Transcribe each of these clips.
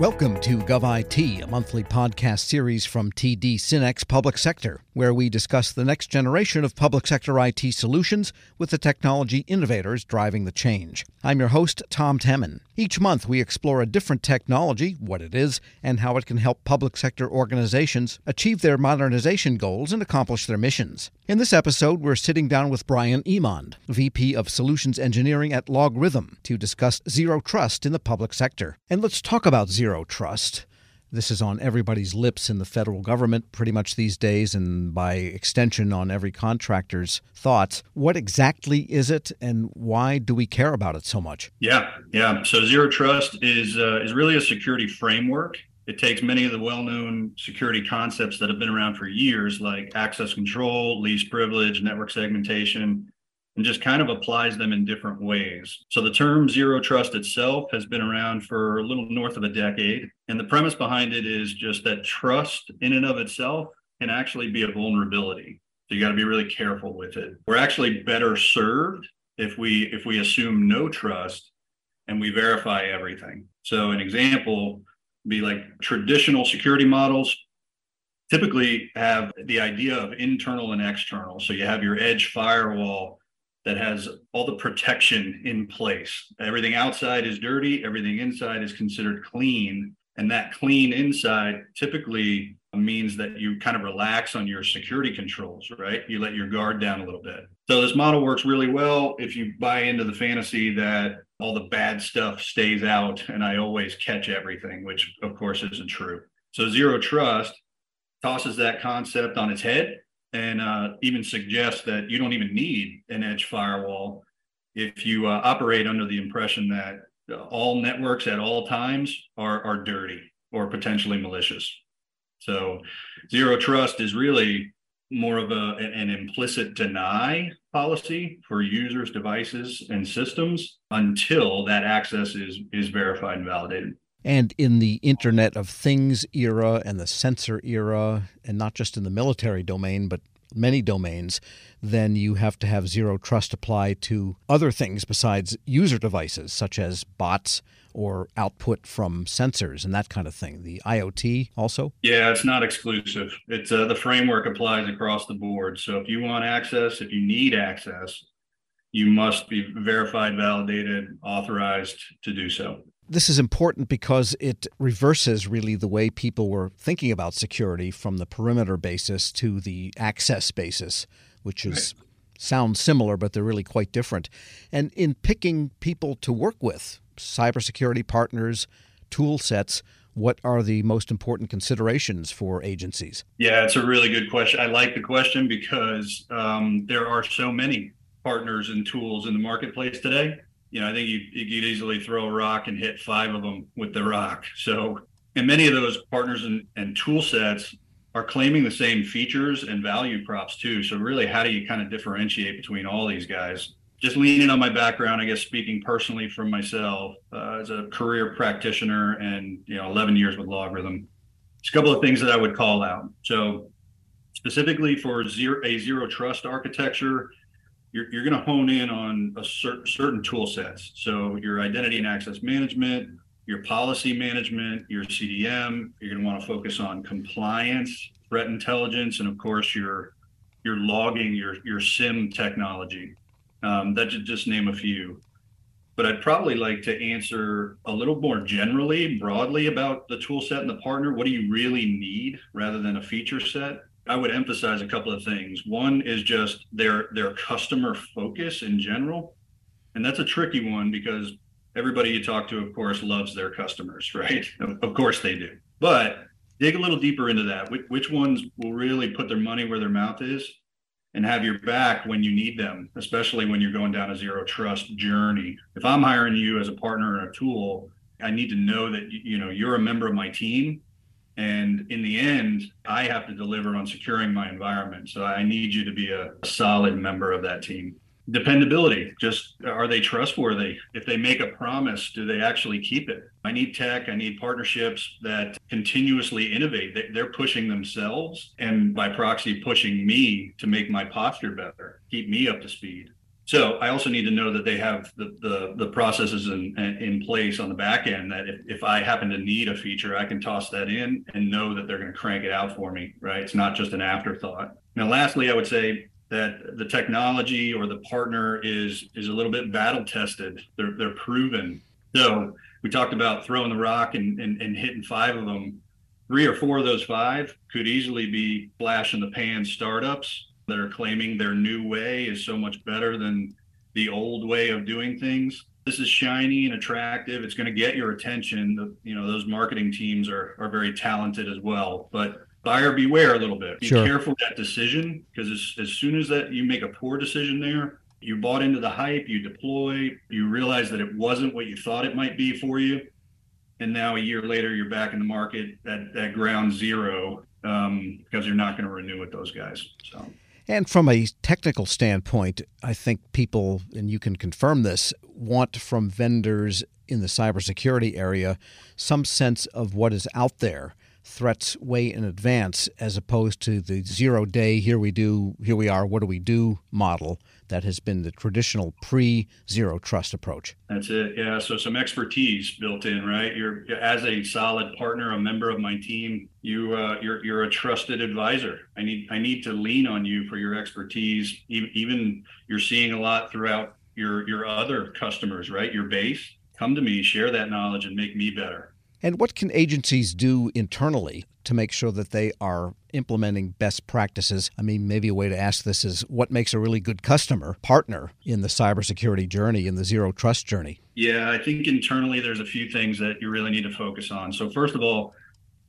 Welcome to GovIT, a monthly podcast series from TD SYNNEX Public Sector, where we discuss the next generation of public sector IT solutions with the technology innovators driving the change. I'm your host, Tom Temin. Each month, we explore a different technology, what it is, and how it can help public sector organizations achieve their modernization goals and accomplish their missions. In this episode, we're sitting down with Brian Emond, VP of Solutions Engineering at LogRhythm, to discuss zero trust in the public sector. And let's talk about zero trust. This is on everybody's lips in the federal government pretty much these days, and by extension, on every contractor's thoughts. What exactly is it, and why do we care about it so much? Yeah, yeah. So zero trust is uh, is really a security framework. It takes many of the well-known security concepts that have been around for years, like access control, least privilege, network segmentation, and just kind of applies them in different ways. So the term zero trust itself has been around for a little north of a decade. And the premise behind it is just that trust in and of itself can actually be a vulnerability. So you got to be really careful with it. We're actually better served if we if we assume no trust and we verify everything. So an example be like traditional security models typically have the idea of internal and external. So you have your edge firewall that has all the protection in place. Everything outside is dirty, everything inside is considered clean. And that clean inside typically means that you kind of relax on your security controls, right? You let your guard down a little bit. So this model works really well if you buy into the fantasy that all the bad stuff stays out and I always catch everything, which of course isn't true. So zero trust tosses that concept on its head and uh, even suggest that you don't even need an edge firewall if you uh, operate under the impression that all networks at all times are, are dirty or potentially malicious. So, zero trust is really more of a, an implicit deny policy for users, devices, and systems until that access is, is verified and validated. And in the Internet of Things era and the sensor era, and not just in the military domain, but many domains, then you have to have zero trust apply to other things besides user devices, such as bots or output from sensors and that kind of thing. The IoT also? Yeah, it's not exclusive. It's uh, the framework applies across the board. So if you want access, if you need access, you must be verified, validated, authorized to do so this is important because it reverses really the way people were thinking about security from the perimeter basis to the access basis, which is right. sounds similar, but they're really quite different. And in picking people to work with, cybersecurity partners, tool sets, what are the most important considerations for agencies? Yeah, it's a really good question. I like the question because um, there are so many partners and tools in the marketplace today you know, I think you, you could easily throw a rock and hit five of them with the rock. So, and many of those partners and, and tool sets are claiming the same features and value props too. So, really, how do you kind of differentiate between all these guys? Just leaning on my background, I guess speaking personally from myself uh, as a career practitioner and you know 11 years with LogRhythm, it's a couple of things that I would call out. So, specifically for zero, a zero trust architecture, you're, you're going to hone in on a cer- certain tool sets. So your identity and access management, your policy management, your CDM. You're going to want to focus on compliance, threat intelligence, and of course your your logging, your your SIEM technology. Um, that should just name a few. But I'd probably like to answer a little more generally, broadly about the tool set and the partner. What do you really need rather than a feature set? I would emphasize a couple of things. One is just their their customer focus in general, and that's a tricky one because everybody you talk to, of course, loves their customers, right? Of course they do. But dig a little deeper into that. Which, which ones will really put their money where their mouth is and have your back when you need them, especially when you're going down a zero trust journey. If I'm hiring you as a partner or a tool, I need to know that you know you're a member of my team and in the end, I have to deliver on securing my environment. So I need you to be a solid member of that team. Dependability, just are they trustworthy? If they make a promise, do they actually keep it? I need tech, I need partnerships that continuously innovate. They're pushing themselves and by proxy pushing me to make my posture better, keep me up to speed. So I also need to know that they have the the, the processes in, in place on the back end that if, if I happen to need a feature, I can toss that in and know that they're going to crank it out for me, right? It's not just an afterthought. Now, lastly, I would say that the technology or the partner is is a little bit battle tested. They're they're proven. So we talked about throwing the rock and, and, and hitting five of them. Three or four of those five could easily be flash in the pan startups that are claiming their new way is so much better than the old way of doing things. This is shiny and attractive. It's going to get your attention. The, you know, those marketing teams are are very talented as well. But buyer beware a little bit. Be sure. careful that decision because as, as soon as that you make a poor decision there, you bought into the hype, you deploy, you realize that it wasn't what you thought it might be for you. And now a year later, you're back in the market at, at ground zero um, because you're not going to renew with those guys. So. And from a technical standpoint, I think people, and you can confirm this, want from vendors in the cybersecurity area some sense of what is out there threats way in advance as opposed to the zero day here we do here we are what do we do? model that has been the traditional pre zero trust approach. That's it yeah so some expertise built in right? You're as a solid partner a member of my team you uh, you're you're a trusted advisor. I need i need to lean on you for your expertise even you're seeing a lot throughout your your other customers right? Your base. Come to me share that knowledge and make me better and what can agencies do internally to make sure that they are implementing best practices? I mean, maybe a way to ask this is what makes a really good customer partner in the cybersecurity journey, in the zero trust journey? Yeah, I think internally there's a few things that you really need to focus on. So, first of all,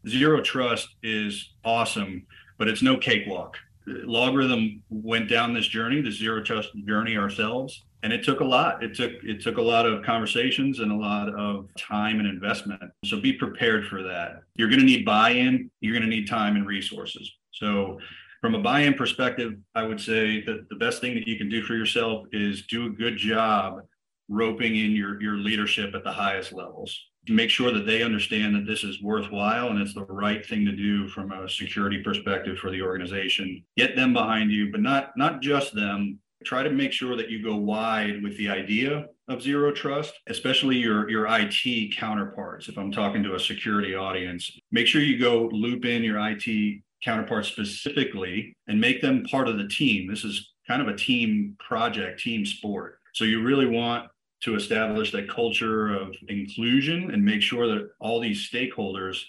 zero trust is awesome, but it's no cakewalk. LogRhythm went down this journey, the zero trust journey ourselves and it took a lot. It took it took a lot of conversations and a lot of time and investment. So be prepared for that. You're going to need buy-in. You're going to need time and resources. So from a buy-in perspective i would say that the best thing that you can do for yourself is do a good job roping in your your leadership at the highest levels. Make sure that they understand that this is worthwhile and it's the right thing to do from a security perspective for the organization. Get them behind you but not not just them try to make sure that you go wide with the idea of zero trust, especially your, your IT counterparts. If I'm talking to a security audience, make sure you go loop in your IT counterparts specifically and make them part of the team. This is kind of a team project, team sport. So you really want to establish that culture of inclusion and make sure that all these stakeholders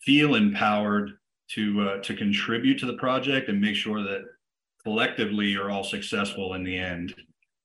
feel empowered to uh, to contribute to the project and make sure that collectively are all successful in the end.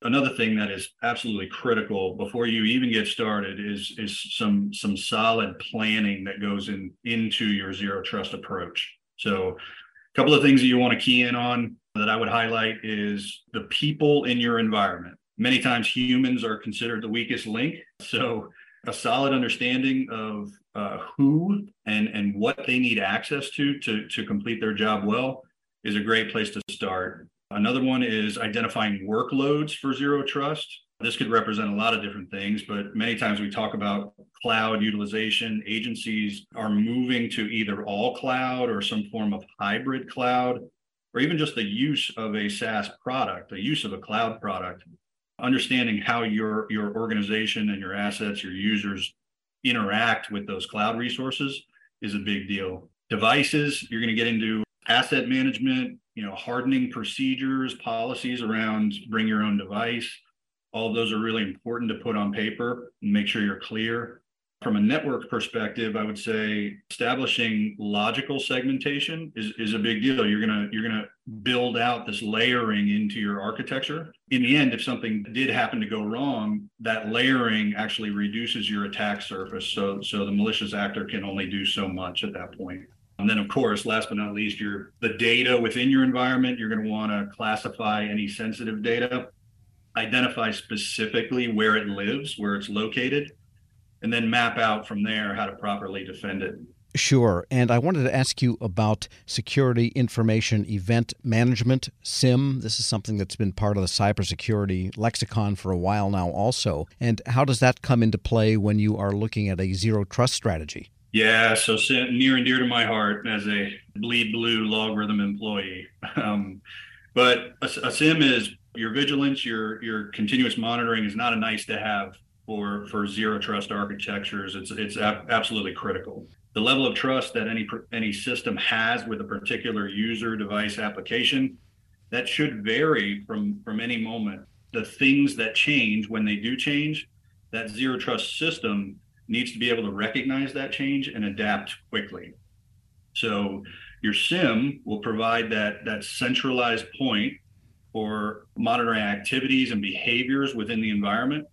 Another thing that is absolutely critical before you even get started is is some some solid planning that goes in into your zero trust approach. So a couple of things that you want to key in on that I would highlight is the people in your environment. Many times humans are considered the weakest link. So a solid understanding of uh, who and and what they need access to to to complete their job well is a great place to start. Another one is identifying workloads for zero trust. This could represent a lot of different things, but many times we talk about cloud utilization. Agencies are moving to either all cloud or some form of hybrid cloud, or even just the use of a SaaS product, the use of a cloud product. Understanding how your, your organization and your assets, your users interact with those cloud resources is a big deal. Devices, you're going to get into asset management, you know, hardening procedures, policies around bring your own device. All of those are really important to put on paper and make sure you're clear. From a network perspective, I would say establishing logical segmentation is, is a big deal. You're gonna you're gonna build out this layering into your architecture. In the end, if something did happen to go wrong, that layering actually reduces your attack surface. So so the malicious actor can only do so much at that point. And then, of course, last but not least, your the data within your environment. You're going to want to classify any sensitive data, identify specifically where it lives, where it's located, and then map out from there how to properly defend it. Sure. And I wanted to ask you about security information event management, SIEM. This is something that's been part of the cybersecurity lexicon for a while now, also. And how does that come into play when you are looking at a zero trust strategy? Yeah, so near and dear to my heart as a bleed blue LogRhythm employee. Um, but a, a SIEM is Your vigilance, your your continuous monitoring is not a nice to have for for zero trust architectures. It's it's ab- absolutely critical. The level of trust that any any system has with a particular user device application that should vary from from any moment. The things that change when they do change, that zero trust system needs to be able to recognize that change and adapt quickly. So your SIEM will provide that that centralized point for monitoring activities and behaviors within the environment.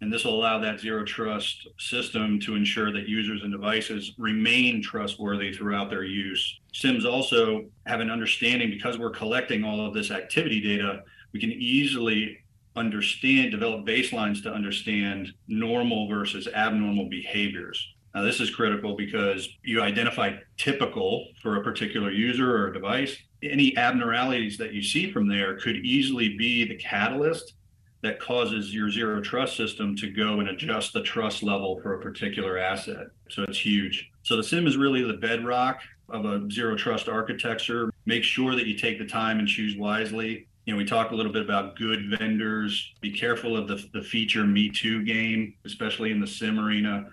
And this will allow that zero trust system to ensure that users and devices remain trustworthy throughout their use. SIEMs also have an understanding because we're collecting all of this activity data, we can easily understand, develop baselines to understand normal versus abnormal behaviors. Now, this is critical because you identify typical for a particular user or device. Any abnormalities that you see from there could easily be the catalyst that causes your zero trust system to go and adjust the trust level for a particular asset. So it's huge. So the SIEM is really the bedrock of a zero trust architecture. Make sure that you take the time and choose wisely you know, we talked a little bit about good vendors. Be careful of the, the feature Me Too game, especially in the SIEM arena.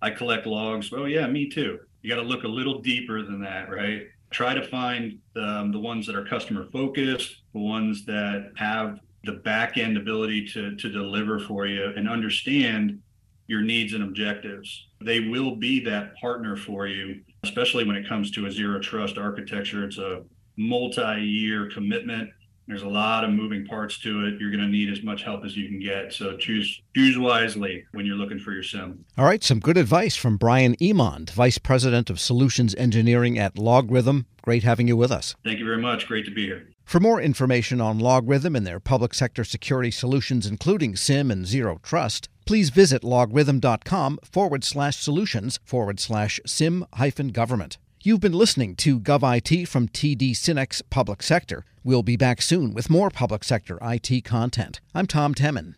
I collect logs. Oh, yeah, me too. You got to look a little deeper than that, right? Try to find um, the ones that are customer focused, the ones that have the back end ability to, to deliver for you and understand your needs and objectives. They will be that partner for you, especially when it comes to a zero trust architecture. It's a multi year commitment there's a lot of moving parts to it. You're going to need as much help as you can get. So choose choose wisely when you're looking for your SIEM. All right, some good advice from Brian Emond, Vice President of Solutions Engineering at LogRhythm. Great having you with us. Thank you very much. Great to be here. For more information on LogRhythm and their public sector security solutions, including SIEM and Zero Trust, please visit logrhythm.com forward slash solutions forward slash SIEM hyphen government. You've been listening to GovIT from TD SYNNEX Public Sector. We'll be back soon with more public sector IT content. I'm Tom Temin.